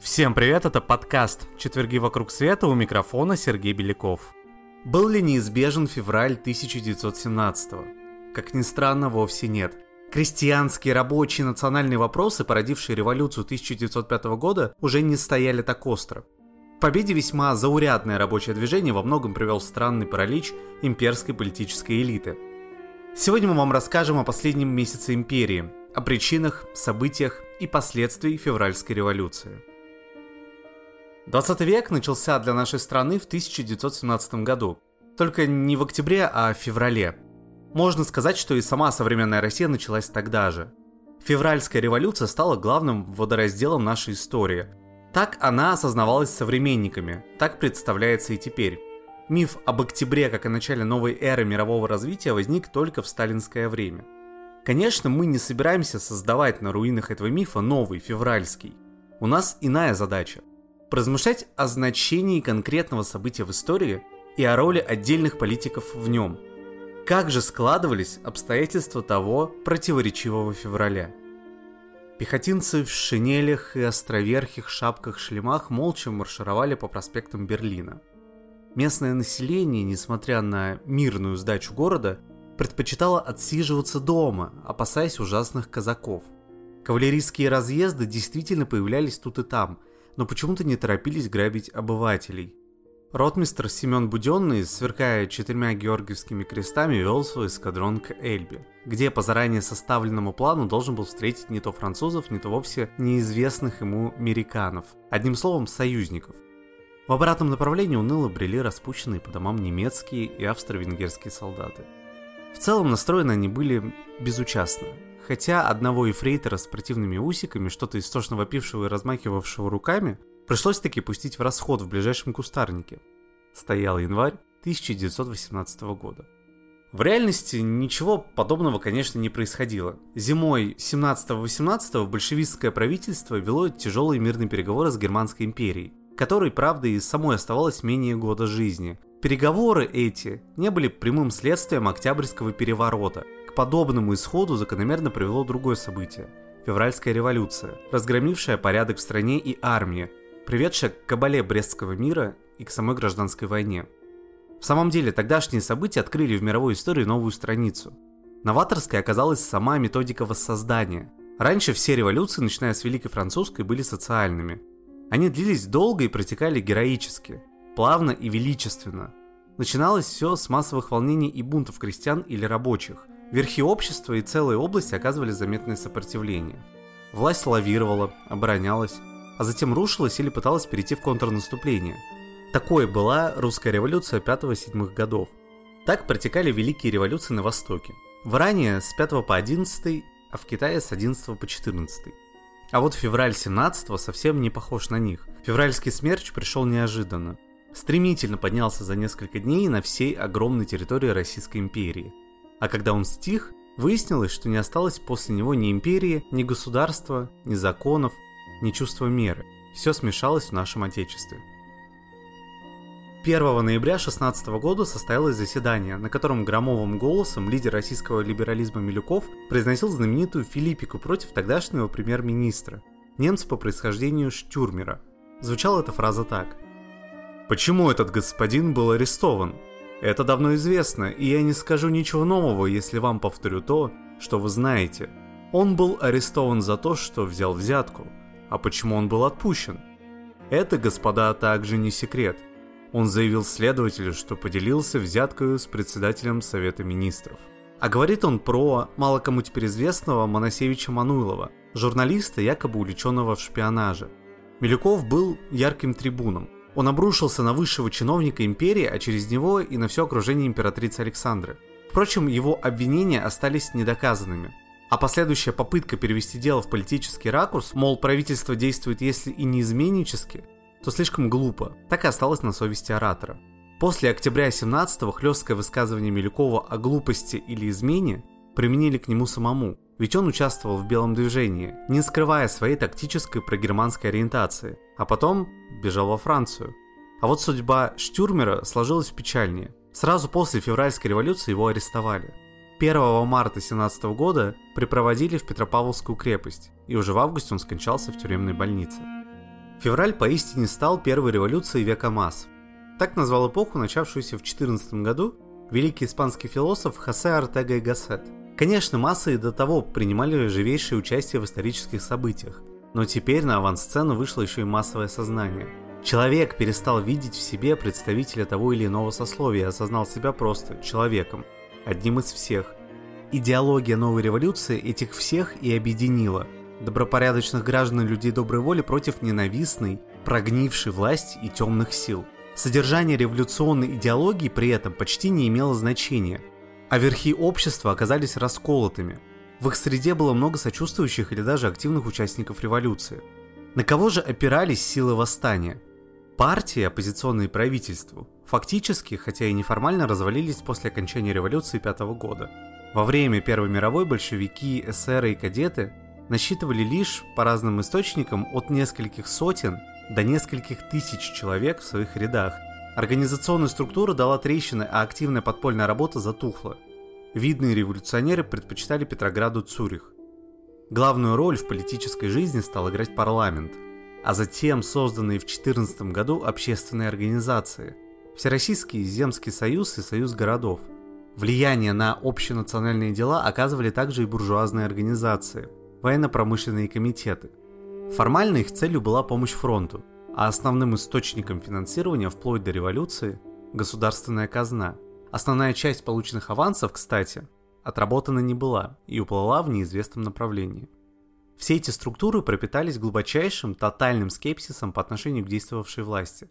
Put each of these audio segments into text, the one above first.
Всем привет, это подкаст «Четверги вокруг света» у микрофона Сергей Беляков. Был ли неизбежен февраль 1917 -го? Как ни странно, вовсе нет. Крестьянские, рабочие, национальные вопросы, породившие революцию 1905 года, уже не стояли так остро. К победе весьма заурядное рабочее движение во многом привел странный паралич имперской политической элиты. Сегодня мы вам расскажем о последнем месяце империи, о причинах, событиях и последствиях февральской революции. 20 век начался для нашей страны в 1917 году. Только не в октябре, а в феврале. Можно сказать, что и сама современная Россия началась тогда же. Февральская революция стала главным водоразделом нашей истории. Так она осознавалась современниками, так представляется и теперь. Миф об октябре как о начале новой эры мирового развития возник только в сталинское время. Конечно, мы не собираемся создавать на руинах этого мифа новый, февральский. У нас иная задача поразмышлять о значении конкретного события в истории и о роли отдельных политиков в нем. Как же складывались обстоятельства того противоречивого февраля? Пехотинцы в шинелях и островерхих шапках-шлемах молча маршировали по проспектам Берлина. Местное население, несмотря на мирную сдачу города, предпочитало отсиживаться дома, опасаясь ужасных казаков. Кавалерийские разъезды действительно появлялись тут и там – но почему-то не торопились грабить обывателей. Ротмистр Семен Буденный, сверкая четырьмя георгиевскими крестами, вел свой эскадрон к Эльбе, где по заранее составленному плану должен был встретить не то французов, не то вовсе неизвестных ему американцев, одним словом, союзников. В обратном направлении уныло брели распущенные по домам немецкие и австро-венгерские солдаты. В целом настроены они были безучастно, Хотя одного эфрейтора с противными усиками, что-то истошно вопившего и размахивавшего руками, пришлось таки пустить в расход в ближайшем кустарнике. Стоял январь 1918 года. В реальности ничего подобного, конечно, не происходило. Зимой 17-18 большевистское правительство вело тяжелые мирные переговоры с Германской империей, которой, правда, и самой оставалось менее года жизни. Переговоры эти не были прямым следствием Октябрьского переворота – подобному исходу закономерно привело другое событие – февральская революция, разгромившая порядок в стране и армии, приведшая к кабале Брестского мира и к самой гражданской войне. В самом деле, тогдашние события открыли в мировой истории новую страницу. Новаторской оказалась сама методика воссоздания. Раньше все революции, начиная с Великой Французской, были социальными. Они длились долго и протекали героически, плавно и величественно. Начиналось все с массовых волнений и бунтов крестьян или рабочих – Верхи общества и целые области оказывали заметное сопротивление. Власть лавировала, оборонялась, а затем рушилась или пыталась перейти в контрнаступление. Такой была русская революция 5-7 годов. Так протекали великие революции на Востоке. В Иране с 5 по 11, а в Китае с 11 по 14. А вот февраль 17 совсем не похож на них. Февральский смерч пришел неожиданно. Стремительно поднялся за несколько дней на всей огромной территории Российской империи – а когда он стих, выяснилось, что не осталось после него ни империи, ни государства, ни законов, ни чувства меры. Все смешалось в нашем Отечестве. 1 ноября 16 года состоялось заседание, на котором громовым голосом лидер российского либерализма Милюков произносил знаменитую Филиппику против тогдашнего премьер-министра, немца по происхождению Штюрмера. Звучала эта фраза так. «Почему этот господин был арестован? Это давно известно, и я не скажу ничего нового, если вам повторю то, что вы знаете. Он был арестован за то, что взял взятку. А почему он был отпущен? Это, господа, также не секрет. Он заявил следователю, что поделился взяткою с председателем Совета Министров. А говорит он про мало кому теперь известного Моносевича Мануилова, журналиста, якобы увлеченного в шпионаже. Милюков был ярким трибуном, он обрушился на высшего чиновника империи, а через него и на все окружение императрицы Александры. Впрочем, его обвинения остались недоказанными. А последующая попытка перевести дело в политический ракурс, мол, правительство действует если и не изменнически, то слишком глупо, так и осталось на совести оратора. После октября 17-го хлесткое высказывание Милюкова о глупости или измене применили к нему самому. Ведь он участвовал в белом движении, не скрывая своей тактической прогерманской ориентации, а потом бежал во Францию. А вот судьба Штюрмера сложилась печальнее. Сразу после февральской революции его арестовали. 1 марта 17 года припроводили в Петропавловскую крепость, и уже в августе он скончался в тюремной больнице. Февраль поистине стал первой революцией века масс. Так назвал эпоху, начавшуюся в 14 году, великий испанский философ Хосе Артега и Гассет – Конечно, массы и до того принимали живейшее участие в исторических событиях, но теперь на авансцену вышло еще и массовое сознание. Человек перестал видеть в себе представителя того или иного сословия и осознал себя просто человеком, одним из всех. Идеология новой революции этих всех и объединила. Добропорядочных граждан и людей доброй воли против ненавистной, прогнившей власти и темных сил. Содержание революционной идеологии при этом почти не имело значения – а верхи общества оказались расколотыми. В их среде было много сочувствующих или даже активных участников революции. На кого же опирались силы восстания? Партии, оппозиционные правительству, фактически, хотя и неформально, развалились после окончания революции пятого года. Во время Первой мировой большевики, эсеры и кадеты насчитывали лишь, по разным источникам, от нескольких сотен до нескольких тысяч человек в своих рядах – Организационная структура дала трещины, а активная подпольная работа затухла. Видные революционеры предпочитали Петрограду Цюрих. Главную роль в политической жизни стал играть парламент, а затем созданные в 2014 году общественные организации – Всероссийский земский союз и союз городов. Влияние на общенациональные дела оказывали также и буржуазные организации, военно-промышленные комитеты. Формально их целью была помощь фронту – а основным источником финансирования вплоть до революции – государственная казна. Основная часть полученных авансов, кстати, отработана не была и уплыла в неизвестном направлении. Все эти структуры пропитались глубочайшим, тотальным скепсисом по отношению к действовавшей власти.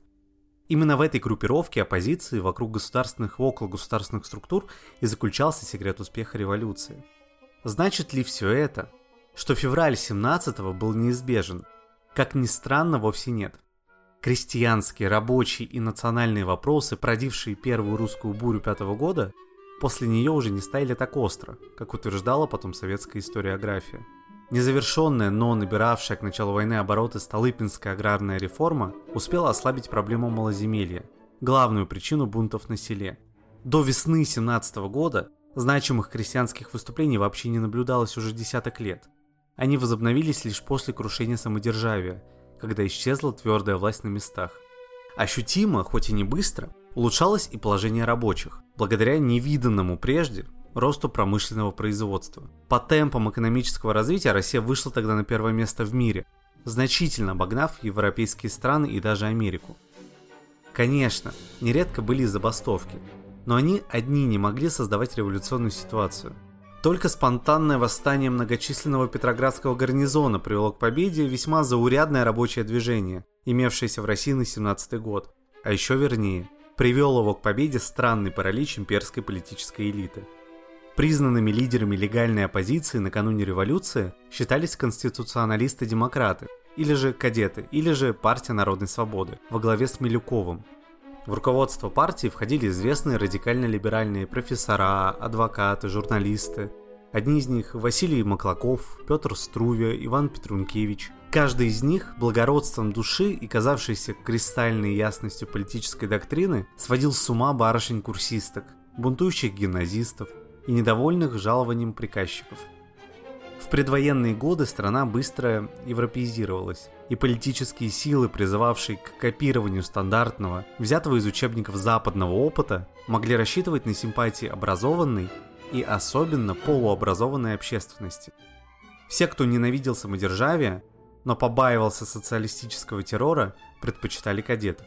Именно в этой группировке оппозиции вокруг государственных и около государственных структур и заключался секрет успеха революции. Значит ли все это, что февраль 17-го был неизбежен? Как ни странно, вовсе нет. Крестьянские, рабочие и национальные вопросы, породившие первую русскую бурю пятого года, после нее уже не стояли так остро, как утверждала потом советская историография. Незавершенная, но набиравшая к началу войны обороты Столыпинская аграрная реформа успела ослабить проблему малоземелья, главную причину бунтов на селе. До весны 17 года значимых крестьянских выступлений вообще не наблюдалось уже десяток лет. Они возобновились лишь после крушения самодержавия – когда исчезла твердая власть на местах. Ощутимо, хоть и не быстро, улучшалось и положение рабочих, благодаря невиданному прежде росту промышленного производства. По темпам экономического развития Россия вышла тогда на первое место в мире, значительно обогнав европейские страны и даже Америку. Конечно, нередко были забастовки, но они одни не могли создавать революционную ситуацию – только спонтанное восстание многочисленного петроградского гарнизона привело к победе весьма заурядное рабочее движение, имевшееся в России на 17 год. А еще вернее, привел его к победе странный паралич имперской политической элиты. Признанными лидерами легальной оппозиции накануне революции считались конституционалисты-демократы, или же кадеты, или же партия народной свободы во главе с Милюковым. В руководство партии входили известные радикально-либеральные профессора, адвокаты, журналисты. Одни из них – Василий Маклаков, Петр Струве, Иван Петрункевич. Каждый из них благородством души и казавшейся кристальной ясностью политической доктрины сводил с ума барышень-курсисток, бунтующих гимназистов и недовольных жалованием приказчиков – в предвоенные годы страна быстро европеизировалась, и политические силы, призывавшие к копированию стандартного, взятого из учебников западного опыта, могли рассчитывать на симпатии образованной и особенно полуобразованной общественности. Все, кто ненавидел самодержавие, но побаивался социалистического террора, предпочитали кадетов.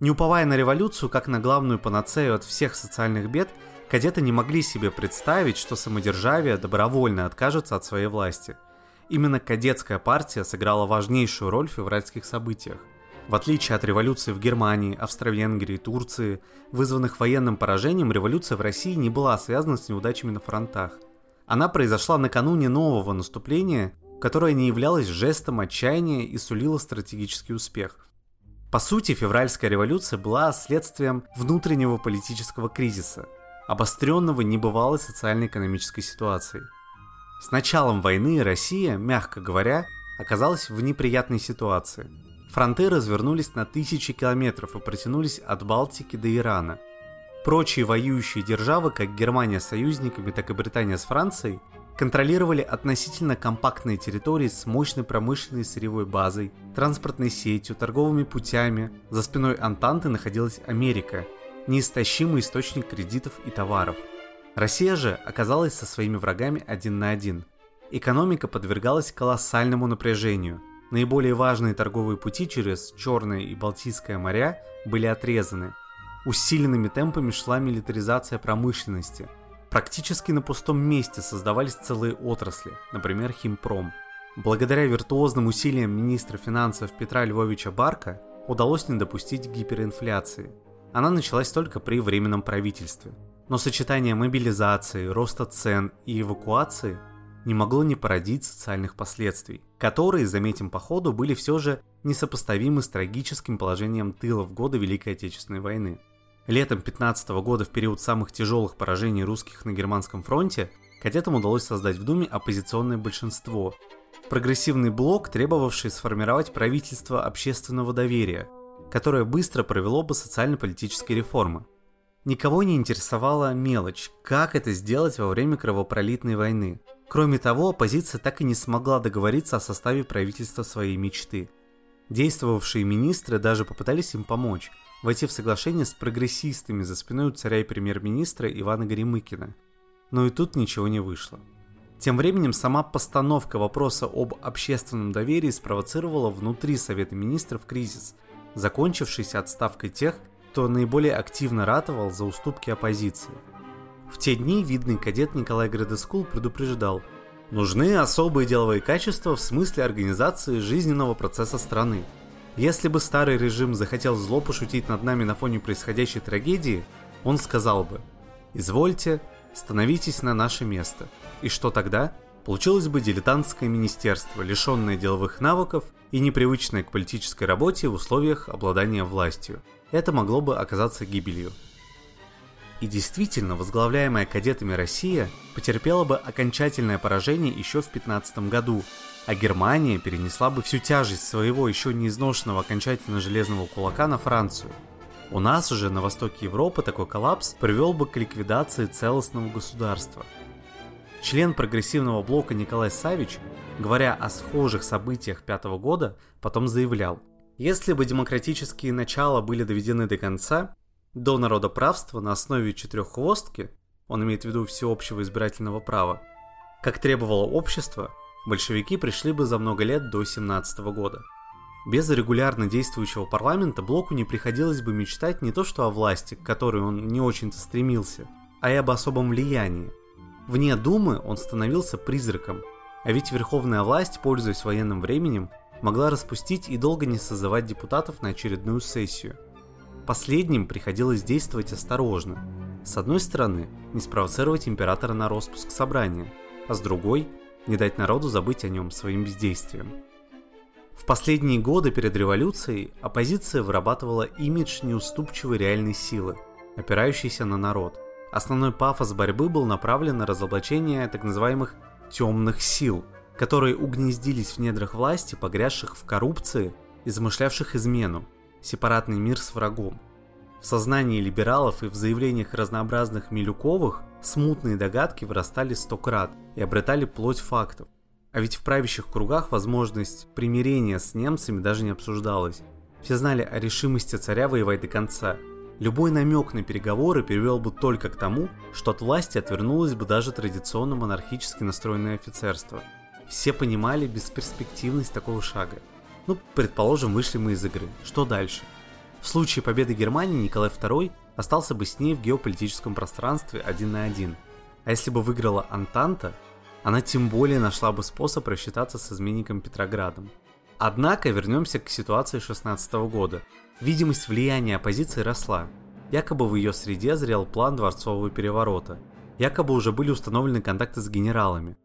Не уповая на революцию как на главную панацею от всех социальных бед, Кадеты не могли себе представить, что самодержавие добровольно откажется от своей власти. Именно кадетская партия сыграла важнейшую роль в февральских событиях. В отличие от революции в Германии, Австро-Венгрии, Турции, вызванных военным поражением, революция в России не была связана с неудачами на фронтах. Она произошла накануне нового наступления, которое не являлось жестом отчаяния и сулило стратегический успех. По сути, февральская революция была следствием внутреннего политического кризиса – обостренного небывалой социально-экономической ситуацией. С началом войны Россия, мягко говоря, оказалась в неприятной ситуации. Фронты развернулись на тысячи километров и протянулись от Балтики до Ирана. Прочие воюющие державы, как Германия с союзниками, так и Британия с Францией, контролировали относительно компактные территории с мощной промышленной сырьевой базой, транспортной сетью, торговыми путями. За спиной Антанты находилась Америка, неистощимый источник кредитов и товаров. Россия же оказалась со своими врагами один на один. Экономика подвергалась колоссальному напряжению. Наиболее важные торговые пути через Черное и Балтийское моря были отрезаны. Усиленными темпами шла милитаризация промышленности – Практически на пустом месте создавались целые отрасли, например, химпром. Благодаря виртуозным усилиям министра финансов Петра Львовича Барка удалось не допустить гиперинфляции. Она началась только при временном правительстве. Но сочетание мобилизации, роста цен и эвакуации не могло не породить социальных последствий, которые, заметим по ходу, были все же несопоставимы с трагическим положением тыла в годы Великой Отечественной войны. Летом 15 года, в период самых тяжелых поражений русских на германском фронте, кадетам удалось создать в Думе оппозиционное большинство. Прогрессивный блок, требовавший сформировать правительство общественного доверия, которое быстро провело бы социально-политические реформы. Никого не интересовала мелочь, как это сделать во время кровопролитной войны. Кроме того, оппозиция так и не смогла договориться о составе правительства своей мечты. Действовавшие министры даже попытались им помочь – войти в соглашение с прогрессистами за спиной у царя и премьер-министра Ивана Горемыкина. Но и тут ничего не вышло. Тем временем сама постановка вопроса об общественном доверии спровоцировала внутри Совета Министров кризис, закончившийся отставкой тех, кто наиболее активно ратовал за уступки оппозиции. В те дни видный кадет Николай Градескул предупреждал, нужны особые деловые качества в смысле организации жизненного процесса страны – если бы старый режим захотел зло пошутить над нами на фоне происходящей трагедии, он сказал бы «Извольте, становитесь на наше место». И что тогда? Получилось бы дилетантское министерство, лишенное деловых навыков и непривычное к политической работе в условиях обладания властью. Это могло бы оказаться гибелью. И действительно, возглавляемая кадетами Россия потерпела бы окончательное поражение еще в 15 году, а Германия перенесла бы всю тяжесть своего еще не изношенного окончательно железного кулака на Францию. У нас уже на востоке Европы такой коллапс привел бы к ликвидации целостного государства. Член прогрессивного блока Николай Савич, говоря о схожих событиях пятого года, потом заявлял, если бы демократические начала были доведены до конца, до народоправства на основе четыреххвостки, он имеет в виду всеобщего избирательного права, как требовало общество, большевики пришли бы за много лет до 17 года. Без регулярно действующего парламента Блоку не приходилось бы мечтать не то что о власти, к которой он не очень-то стремился, а и об особом влиянии. Вне Думы он становился призраком, а ведь верховная власть, пользуясь военным временем, могла распустить и долго не созывать депутатов на очередную сессию. Последним приходилось действовать осторожно. С одной стороны, не спровоцировать императора на распуск собрания, а с другой – не дать народу забыть о нем своим бездействием. В последние годы перед революцией оппозиция вырабатывала имидж неуступчивой реальной силы, опирающейся на народ. Основной пафос борьбы был направлен на разоблачение так называемых «темных сил», которые угнездились в недрах власти, погрязших в коррупции и замышлявших измену, сепаратный мир с врагом. В сознании либералов и в заявлениях разнообразных Милюковых смутные догадки вырастали сто крат и обретали плоть фактов. А ведь в правящих кругах возможность примирения с немцами даже не обсуждалась. Все знали о решимости царя воевать до конца. Любой намек на переговоры привел бы только к тому, что от власти отвернулось бы даже традиционно монархически настроенное офицерство. Все понимали бесперспективность такого шага. Ну, предположим, вышли мы из игры. Что дальше? В случае победы Германии Николай II остался бы с ней в геополитическом пространстве один на один. А если бы выиграла Антанта, она тем более нашла бы способ рассчитаться с изменником Петроградом. Однако вернемся к ситуации 16 года. Видимость влияния оппозиции росла. Якобы в ее среде зрел план дворцового переворота. Якобы уже были установлены контакты с генералами.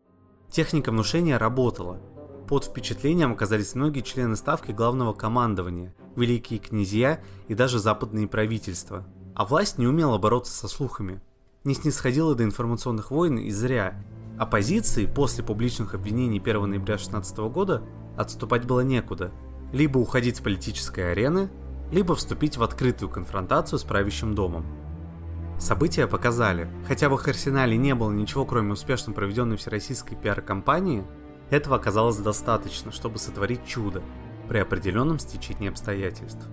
Техника внушения работала. Под впечатлением оказались многие члены ставки главного командования, великие князья и даже западные правительства – а власть не умела бороться со слухами. Не снисходила до информационных войн и зря. Оппозиции после публичных обвинений 1 ноября 16 года отступать было некуда. Либо уходить с политической арены, либо вступить в открытую конфронтацию с правящим домом. События показали, хотя в их арсенале не было ничего, кроме успешно проведенной всероссийской пиар-компании, этого оказалось достаточно, чтобы сотворить чудо при определенном стечении обстоятельств.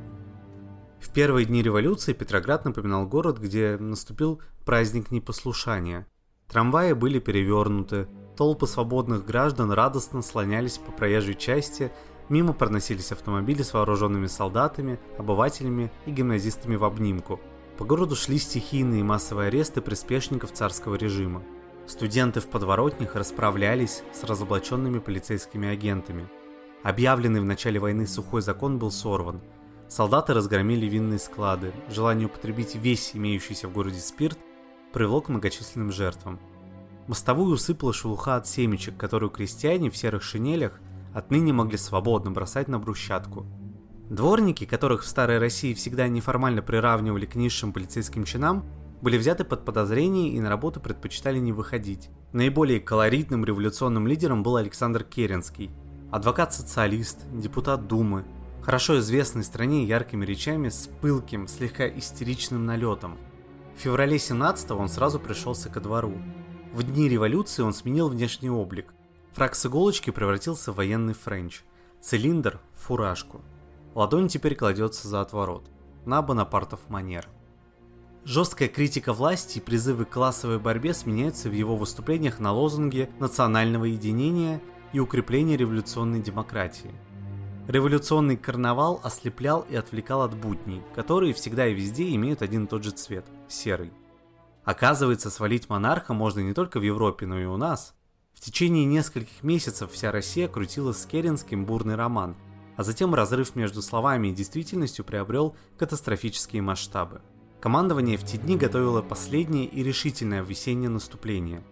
В первые дни революции Петроград напоминал город, где наступил праздник непослушания. Трамваи были перевернуты, толпы свободных граждан радостно слонялись по проезжей части, мимо проносились автомобили с вооруженными солдатами, обывателями и гимназистами в обнимку – по городу шли стихийные массовые аресты приспешников царского режима. Студенты в подворотнях расправлялись с разоблаченными полицейскими агентами. Объявленный в начале войны сухой закон был сорван. Солдаты разгромили винные склады. Желание употребить весь имеющийся в городе спирт привело к многочисленным жертвам. Мостовую усыпала шелуха от семечек, которую крестьяне в серых шинелях отныне могли свободно бросать на брусчатку – Дворники, которых в Старой России всегда неформально приравнивали к низшим полицейским чинам, были взяты под подозрение и на работу предпочитали не выходить. Наиболее колоритным революционным лидером был Александр Керенский, адвокат-социалист, депутат Думы, хорошо известный стране яркими речами с пылким, слегка истеричным налетом. В феврале 17 он сразу пришелся ко двору. В дни революции он сменил внешний облик. Фрак с иголочки превратился в военный френч, цилиндр – в фуражку – Ладонь теперь кладется за отворот, на Бонапартов манер. Жесткая критика власти и призывы к классовой борьбе сменяются в его выступлениях на лозунги национального единения и укрепления революционной демократии. Революционный карнавал ослеплял и отвлекал от будней, которые всегда и везде имеют один и тот же цвет – серый. Оказывается, свалить монарха можно не только в Европе, но и у нас. В течение нескольких месяцев вся Россия крутила с Керенским бурный роман – а затем разрыв между словами и действительностью приобрел катастрофические масштабы. Командование в те дни готовило последнее и решительное весеннее наступление.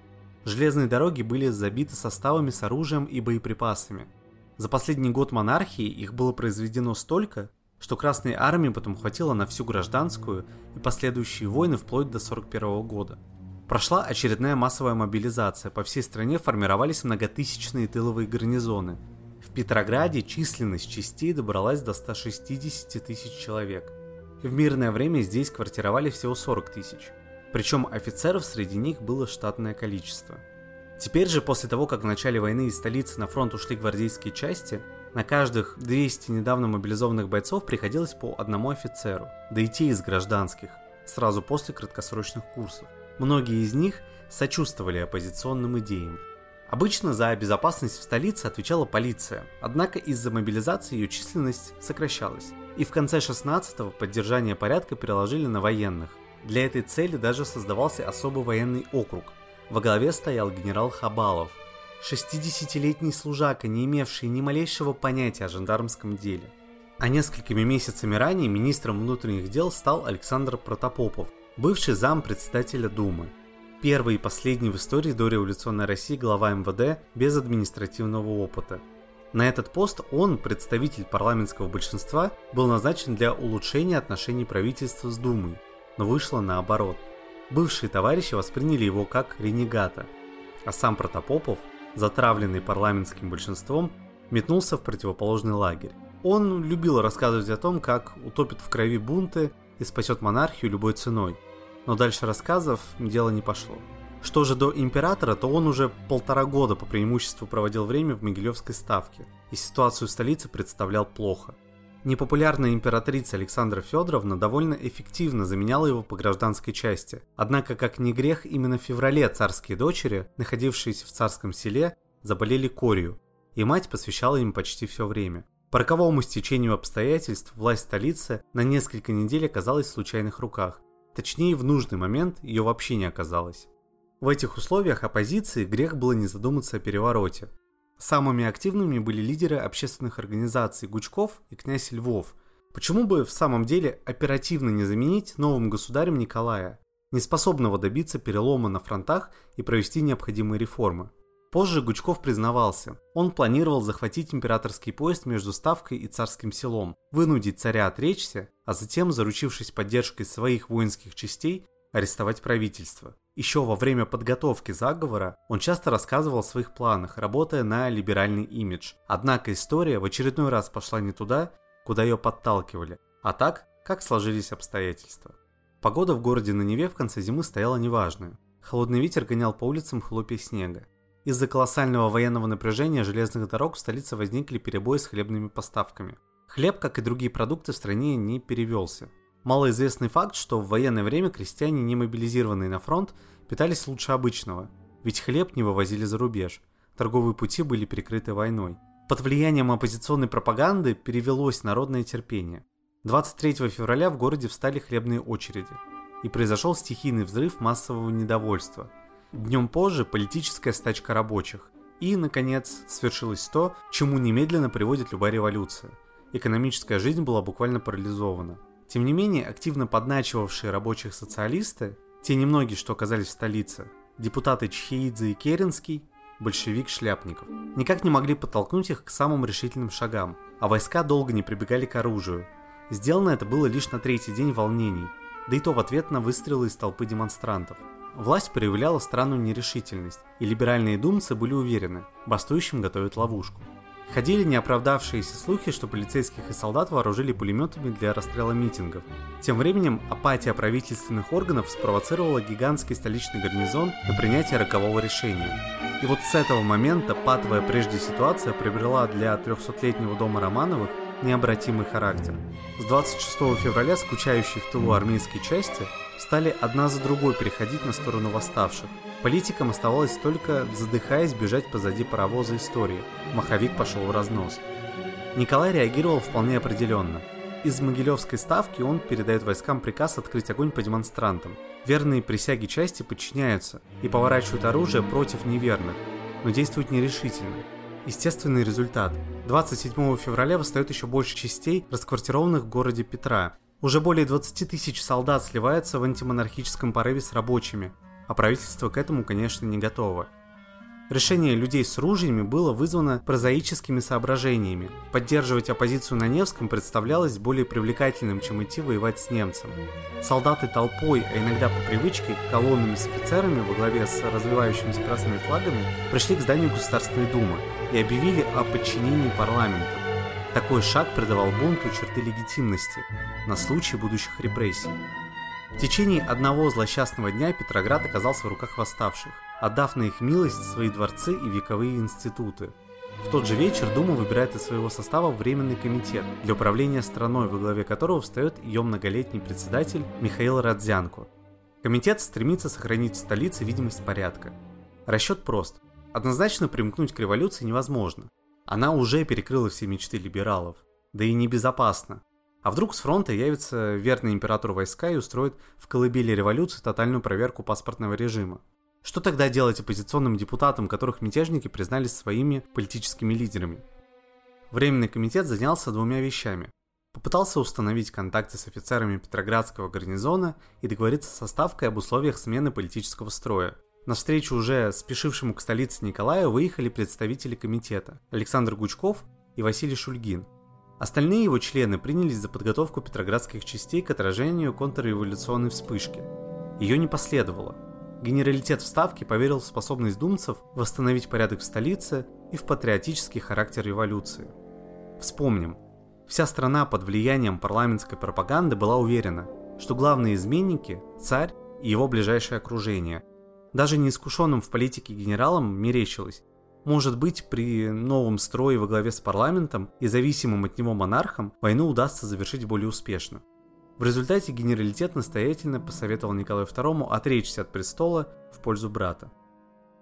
Железные дороги были забиты составами с оружием и боеприпасами. За последний год монархии их было произведено столько, что Красной Армии потом хватило на всю гражданскую и последующие войны вплоть до 1941 года. Прошла очередная массовая мобилизация, по всей стране формировались многотысячные тыловые гарнизоны – в Петрограде численность частей добралась до 160 тысяч человек. В мирное время здесь квартировали всего 40 тысяч. Причем офицеров среди них было штатное количество. Теперь же, после того, как в начале войны из столицы на фронт ушли гвардейские части, на каждых 200 недавно мобилизованных бойцов приходилось по одному офицеру, да и те из гражданских, сразу после краткосрочных курсов. Многие из них сочувствовали оппозиционным идеям, Обычно за безопасность в столице отвечала полиция, однако из-за мобилизации ее численность сокращалась. И в конце 16-го поддержание порядка переложили на военных. Для этой цели даже создавался особый военный округ. Во главе стоял генерал Хабалов, 60-летний служака, не имевший ни малейшего понятия о жандармском деле. А несколькими месяцами ранее министром внутренних дел стал Александр Протопопов, бывший зам председателя Думы – первый и последний в истории дореволюционной России глава МВД без административного опыта. На этот пост он, представитель парламентского большинства, был назначен для улучшения отношений правительства с Думой, но вышло наоборот. Бывшие товарищи восприняли его как ренегата, а сам Протопопов, затравленный парламентским большинством, метнулся в противоположный лагерь. Он любил рассказывать о том, как утопит в крови бунты и спасет монархию любой ценой – но дальше рассказов дело не пошло. Что же до императора, то он уже полтора года по преимуществу проводил время в Могилевской ставке, и ситуацию в столице представлял плохо. Непопулярная императрица Александра Федоровна довольно эффективно заменяла его по гражданской части. Однако, как не грех, именно в феврале царские дочери, находившиеся в царском селе, заболели корью, и мать посвящала им почти все время. По роковому стечению обстоятельств власть столицы на несколько недель оказалась в случайных руках, Точнее, в нужный момент ее вообще не оказалось. В этих условиях оппозиции грех было не задуматься о перевороте. Самыми активными были лидеры общественных организаций Гучков и князь Львов. Почему бы в самом деле оперативно не заменить новым государем Николая, неспособного добиться перелома на фронтах и провести необходимые реформы? Позже Гучков признавался, он планировал захватить императорский поезд между Ставкой и Царским селом, вынудить царя отречься, а затем, заручившись поддержкой своих воинских частей, арестовать правительство. Еще во время подготовки заговора он часто рассказывал о своих планах, работая на либеральный имидж. Однако история в очередной раз пошла не туда, куда ее подталкивали, а так, как сложились обстоятельства. Погода в городе на Неве в конце зимы стояла неважная. Холодный ветер гонял по улицам хлопья снега. Из-за колоссального военного напряжения железных дорог в столице возникли перебои с хлебными поставками. Хлеб, как и другие продукты в стране, не перевелся. Малоизвестный факт, что в военное время крестьяне, не мобилизированные на фронт, питались лучше обычного, ведь хлеб не вывозили за рубеж, торговые пути были перекрыты войной. Под влиянием оппозиционной пропаганды перевелось народное терпение. 23 февраля в городе встали хлебные очереди, и произошел стихийный взрыв массового недовольства. Днем позже политическая стачка рабочих. И, наконец, свершилось то, чему немедленно приводит любая революция. Экономическая жизнь была буквально парализована – тем не менее, активно подначивавшие рабочих социалисты, те немногие, что оказались в столице, депутаты Чхеидзе и Керенский, большевик Шляпников, никак не могли подтолкнуть их к самым решительным шагам, а войска долго не прибегали к оружию. Сделано это было лишь на третий день волнений, да и то в ответ на выстрелы из толпы демонстрантов. Власть проявляла странную нерешительность, и либеральные думцы были уверены, бастующим готовят ловушку. Ходили неоправдавшиеся слухи, что полицейских и солдат вооружили пулеметами для расстрела митингов. Тем временем апатия правительственных органов спровоцировала гигантский столичный гарнизон на принятие рокового решения. И вот с этого момента патовая прежде ситуация приобрела для 300-летнего дома Романовых необратимый характер. С 26 февраля скучающие в тылу армейские части стали одна за другой переходить на сторону восставших. Политикам оставалось только, задыхаясь, бежать позади паровоза истории. Маховик пошел в разнос. Николай реагировал вполне определенно. Из Могилевской ставки он передает войскам приказ открыть огонь по демонстрантам. Верные присяги части подчиняются и поворачивают оружие против неверных, но действуют нерешительно. Естественный результат. 27 февраля восстает еще больше частей, расквартированных в городе Петра, уже более 20 тысяч солдат сливаются в антимонархическом порыве с рабочими, а правительство к этому, конечно, не готово. Решение людей с ружьями было вызвано прозаическими соображениями. Поддерживать оппозицию на Невском представлялось более привлекательным, чем идти воевать с немцем. Солдаты толпой, а иногда по привычке, колоннами с офицерами во главе с развивающимися красными флагами, пришли к зданию Государственной Думы и объявили о подчинении парламенту. Такой шаг придавал бунту черты легитимности на случай будущих репрессий. В течение одного злосчастного дня Петроград оказался в руках восставших, отдав на их милость свои дворцы и вековые институты. В тот же вечер Дума выбирает из своего состава Временный комитет для управления страной, во главе которого встает ее многолетний председатель Михаил Радзянко. Комитет стремится сохранить в столице видимость порядка. Расчет прост. Однозначно примкнуть к революции невозможно, она уже перекрыла все мечты либералов. Да и небезопасно. А вдруг с фронта явится верный императору войска и устроит в колыбели революции тотальную проверку паспортного режима? Что тогда делать оппозиционным депутатам, которых мятежники признали своими политическими лидерами? Временный комитет занялся двумя вещами. Попытался установить контакты с офицерами Петроградского гарнизона и договориться со Ставкой об условиях смены политического строя – на встречу уже спешившему к столице Николаю выехали представители комитета Александр Гучков и Василий Шульгин. Остальные его члены принялись за подготовку петроградских частей к отражению контрреволюционной вспышки. Ее не последовало. Генералитет Вставки поверил в способность думцев восстановить порядок в столице и в патриотический характер революции. Вспомним, вся страна под влиянием парламентской пропаганды была уверена, что главные изменники – царь и его ближайшее окружение – даже неискушенным в политике генералам мерещилось. Может быть, при новом строе во главе с парламентом и зависимым от него монархом войну удастся завершить более успешно. В результате генералитет настоятельно посоветовал Николаю II отречься от престола в пользу брата.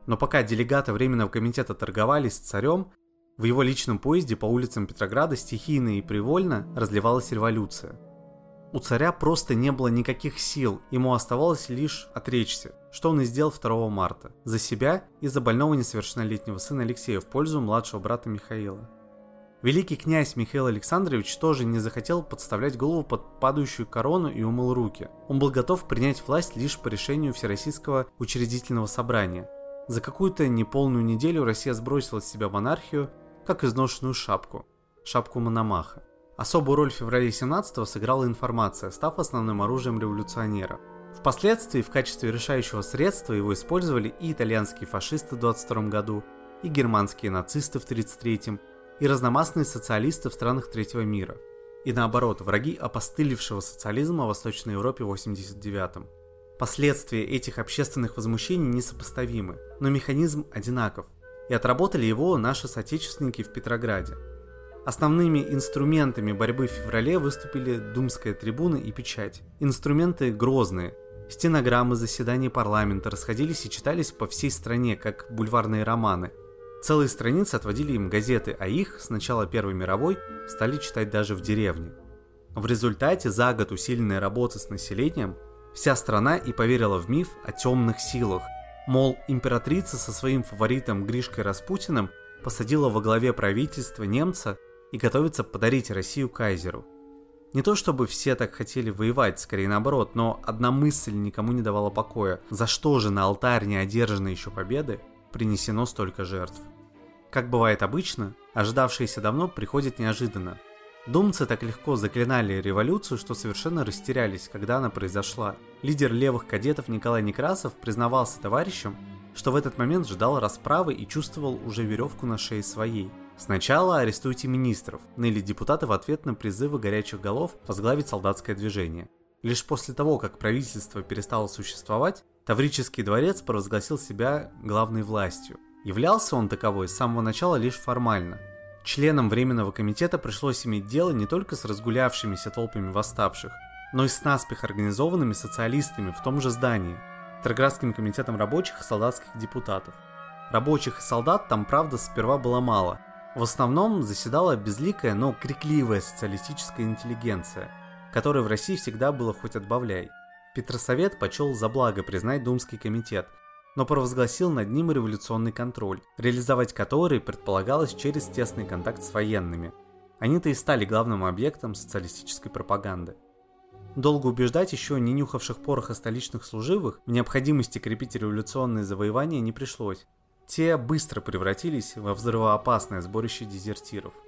Но пока делегаты Временного комитета торговались с царем, в его личном поезде по улицам Петрограда стихийно и привольно разливалась революция – у царя просто не было никаких сил, ему оставалось лишь отречься, что он и сделал 2 марта, за себя и за больного несовершеннолетнего сына Алексея в пользу младшего брата Михаила. Великий князь Михаил Александрович тоже не захотел подставлять голову под падающую корону и умыл руки. Он был готов принять власть лишь по решению Всероссийского учредительного собрания. За какую-то неполную неделю Россия сбросила с себя монархию, как изношенную шапку, шапку Мономаха. Особую роль в феврале 17-го сыграла информация, став основным оружием революционера. Впоследствии в качестве решающего средства его использовали и итальянские фашисты в 22 году, и германские нацисты в 33 и разномастные социалисты в странах третьего мира. И наоборот, враги опостылевшего социализма в Восточной Европе в 89 -м. Последствия этих общественных возмущений несопоставимы, но механизм одинаков, и отработали его наши соотечественники в Петрограде. Основными инструментами борьбы в феврале выступили Думская трибуна и печать. Инструменты грозные. Стенограммы заседаний парламента расходились и читались по всей стране, как бульварные романы. Целые страницы отводили им газеты, а их с начала Первой мировой стали читать даже в деревне. В результате за год усиленной работы с населением Вся страна и поверила в миф о темных силах. Мол, императрица со своим фаворитом Гришкой Распутиным посадила во главе правительства немца и готовится подарить Россию кайзеру. Не то чтобы все так хотели воевать, скорее наоборот, но одна мысль никому не давала покоя. За что же на алтарь неодержанной еще победы принесено столько жертв? Как бывает обычно, ожидавшееся давно приходит неожиданно – Думцы так легко заклинали революцию, что совершенно растерялись, когда она произошла. Лидер левых кадетов Николай Некрасов признавался товарищам, что в этот момент ждал расправы и чувствовал уже веревку на шее своей. Сначала арестуйте министров, ныли депутаты в ответ на призывы горячих голов возглавить солдатское движение. Лишь после того, как правительство перестало существовать, Таврический дворец провозгласил себя главной властью. Являлся он таковой с самого начала лишь формально – Членам Временного комитета пришлось иметь дело не только с разгулявшимися толпами восставших, но и с наспех организованными социалистами в том же здании, Петроградским комитетом рабочих и солдатских депутатов. Рабочих и солдат там, правда, сперва было мало. В основном заседала безликая, но крикливая социалистическая интеллигенция, которой в России всегда было хоть отбавляй. Петросовет почел за благо признать Думский комитет – но провозгласил над ним революционный контроль, реализовать который предполагалось через тесный контакт с военными. Они-то и стали главным объектом социалистической пропаганды. Долго убеждать еще не нюхавших пороха столичных служивых в необходимости крепить революционные завоевания не пришлось. Те быстро превратились во взрывоопасное сборище дезертиров –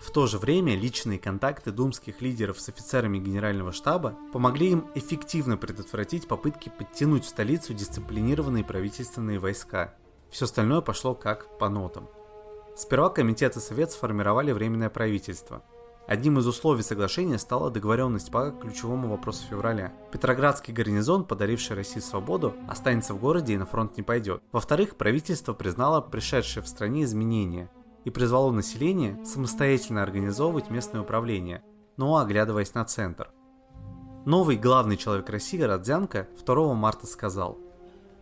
в то же время личные контакты думских лидеров с офицерами генерального штаба помогли им эффективно предотвратить попытки подтянуть в столицу дисциплинированные правительственные войска. Все остальное пошло как по нотам. Сперва комитет и совет сформировали временное правительство. Одним из условий соглашения стала договоренность по ключевому вопросу февраля. Петроградский гарнизон, подаривший России свободу, останется в городе и на фронт не пойдет. Во-вторых, правительство признало пришедшие в стране изменения – и призвало население самостоятельно организовывать местное управление, но оглядываясь на центр. Новый главный человек России Родзянко 2 марта сказал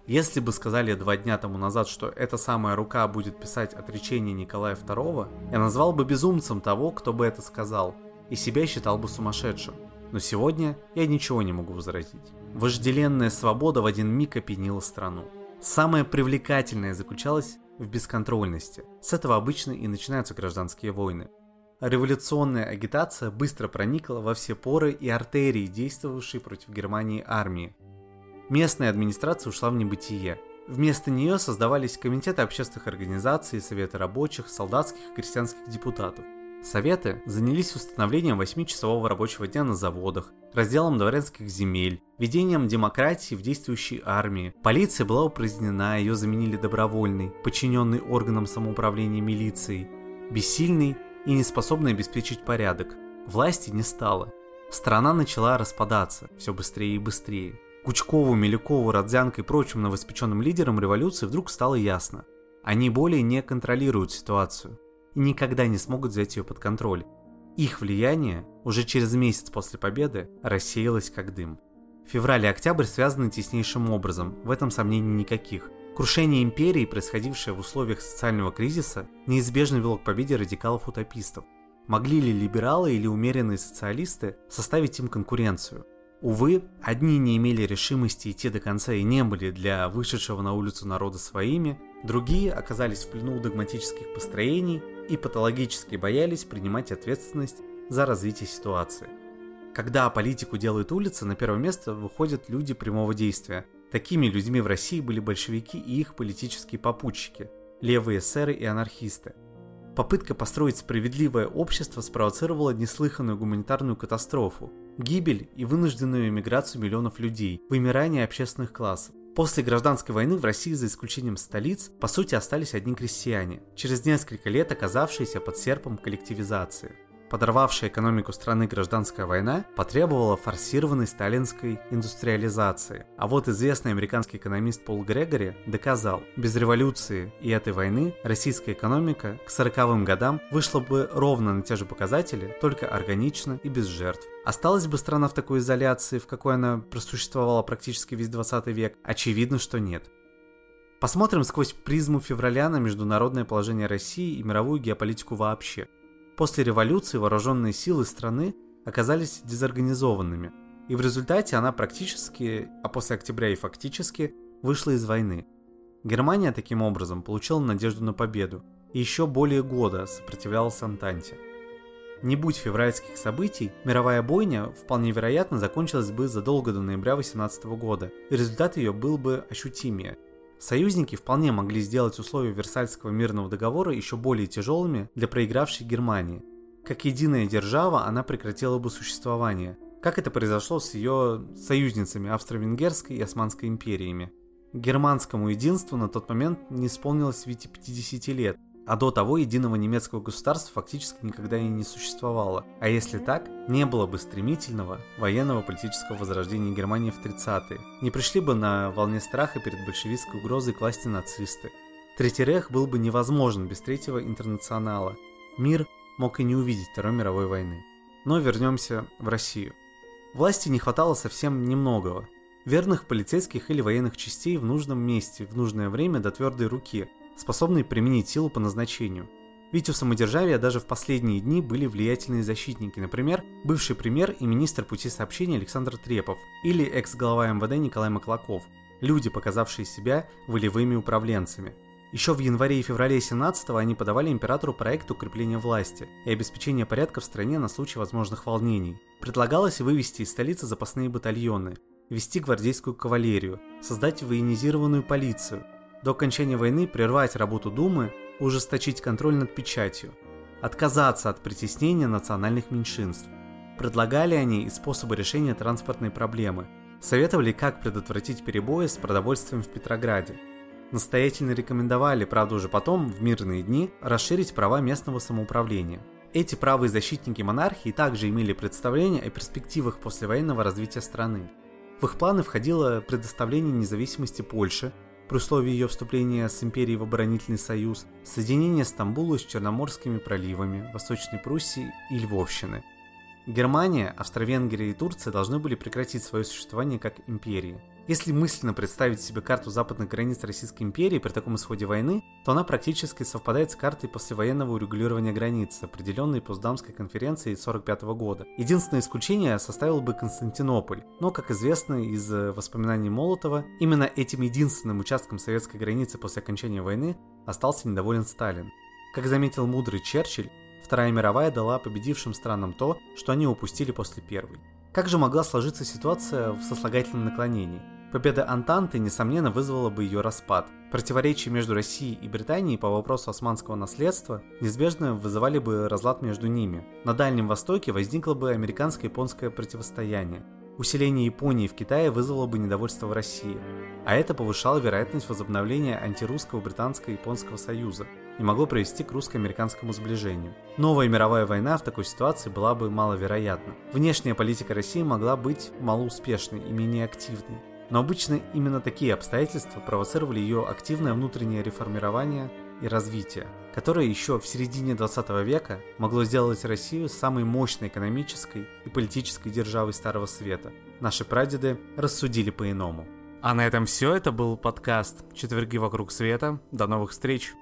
«Если бы сказали два дня тому назад, что эта самая рука будет писать отречение Николая II, я назвал бы безумцем того, кто бы это сказал, и себя считал бы сумасшедшим. Но сегодня я ничего не могу возразить. Вожделенная свобода в один миг опьянила страну. Самое привлекательное заключалось в бесконтрольности. С этого обычно и начинаются гражданские войны. Революционная агитация быстро проникла во все поры и артерии, действовавшей против Германии армии. Местная администрация ушла в небытие. Вместо нее создавались комитеты общественных организаций, советы рабочих, солдатских и крестьянских депутатов. Советы занялись установлением 8-часового рабочего дня на заводах, разделом дворянских земель, ведением демократии в действующей армии. Полиция была упразднена, ее заменили добровольной, подчиненный органам самоуправления милицией, бессильный и неспособный обеспечить порядок. Власти не стало. Страна начала распадаться все быстрее и быстрее. Кучкову, Милюкову, Родзянко и прочим новоспеченным лидерам революции вдруг стало ясно. Они более не контролируют ситуацию и никогда не смогут взять ее под контроль. Их влияние уже через месяц после победы рассеялось как дым. Февраль и октябрь связаны теснейшим образом, в этом сомнений никаких. Крушение империи, происходившее в условиях социального кризиса, неизбежно вело к победе радикалов-утопистов. Могли ли либералы или умеренные социалисты составить им конкуренцию? Увы, одни не имели решимости идти до конца и не были для вышедшего на улицу народа своими, другие оказались в плену догматических построений и патологически боялись принимать ответственность за развитие ситуации. Когда политику делают улицы, на первое место выходят люди прямого действия. Такими людьми в России были большевики и их политические попутчики, левые эсеры и анархисты. Попытка построить справедливое общество спровоцировала неслыханную гуманитарную катастрофу. Гибель и вынужденную эмиграцию миллионов людей, вымирание общественных классов. После гражданской войны в России, за исключением столиц, по сути остались одни крестьяне, через несколько лет оказавшиеся под серпом коллективизации. Подорвавшая экономику страны гражданская война потребовала форсированной сталинской индустриализации. А вот известный американский экономист Пол Грегори доказал, без революции и этой войны российская экономика к 40-м годам вышла бы ровно на те же показатели, только органично и без жертв. Осталась бы страна в такой изоляции, в какой она просуществовала практически весь 20 век? Очевидно, что нет. Посмотрим сквозь призму февраля на международное положение России и мировую геополитику вообще. После революции вооруженные силы страны оказались дезорганизованными, и в результате она практически, а после октября и фактически, вышла из войны. Германия таким образом получила надежду на победу и еще более года сопротивлялась Антанте. Не будь февральских событий, мировая бойня вполне вероятно закончилась бы задолго до ноября 18 года, и результат ее был бы ощутимее – Союзники вполне могли сделать условия Версальского мирного договора еще более тяжелыми для проигравшей Германии. Как единая держава она прекратила бы существование, как это произошло с ее союзницами Австро-Венгерской и Османской империями. Германскому единству на тот момент не исполнилось ведь 50 лет, а до того единого немецкого государства фактически никогда и не существовало. А если так, не было бы стремительного военного политического возрождения Германии в 30-е. Не пришли бы на волне страха перед большевистской угрозой к власти нацисты. Третий Рейх был бы невозможен без Третьего Интернационала. Мир мог и не увидеть Второй мировой войны. Но вернемся в Россию. Власти не хватало совсем немногого. Верных полицейских или военных частей в нужном месте, в нужное время до твердой руки – способные применить силу по назначению. Ведь у самодержавия даже в последние дни были влиятельные защитники, например, бывший премьер и министр пути сообщения Александр Трепов или экс-глава МВД Николай Маклаков, люди, показавшие себя волевыми управленцами. Еще в январе и феврале 17-го они подавали императору проект укрепления власти и обеспечения порядка в стране на случай возможных волнений. Предлагалось вывести из столицы запасные батальоны, ввести гвардейскую кавалерию, создать военизированную полицию – до окончания войны прервать работу Думы, ужесточить контроль над печатью, отказаться от притеснения национальных меньшинств. Предлагали они и способы решения транспортной проблемы, советовали, как предотвратить перебои с продовольствием в Петрограде. Настоятельно рекомендовали, правда уже потом, в мирные дни, расширить права местного самоуправления. Эти правые защитники монархии также имели представление о перспективах послевоенного развития страны. В их планы входило предоставление независимости Польши, при условии ее вступления с империей в оборонительный союз, соединение Стамбула с Черноморскими проливами, Восточной Пруссии и Львовщины. Германия, Австро-Венгрия и Турция должны были прекратить свое существование как империи – если мысленно представить себе карту западных границ Российской империи при таком исходе войны, то она практически совпадает с картой послевоенного урегулирования границ, определенной Поздамской конференцией 1945 года. Единственное исключение составил бы Константинополь, но, как известно из воспоминаний Молотова, именно этим единственным участком советской границы после окончания войны остался недоволен Сталин. Как заметил мудрый Черчилль, Вторая мировая дала победившим странам то, что они упустили после Первой. Как же могла сложиться ситуация в сослагательном наклонении? Победа Антанты, несомненно, вызвала бы ее распад. Противоречия между Россией и Британией по вопросу османского наследства неизбежно вызывали бы разлад между ними. На Дальнем Востоке возникло бы американско-японское противостояние. Усиление Японии в Китае вызвало бы недовольство в России, а это повышало вероятность возобновления антирусского британско-японского союза и могло привести к русско-американскому сближению. Новая мировая война в такой ситуации была бы маловероятна. Внешняя политика России могла быть малоуспешной и менее активной. Но обычно именно такие обстоятельства провоцировали ее активное внутреннее реформирование и развитие, которое еще в середине 20 века могло сделать Россию самой мощной экономической и политической державой Старого Света. Наши прадеды рассудили по-иному. А на этом все. Это был подкаст «Четверги вокруг света». До новых встреч!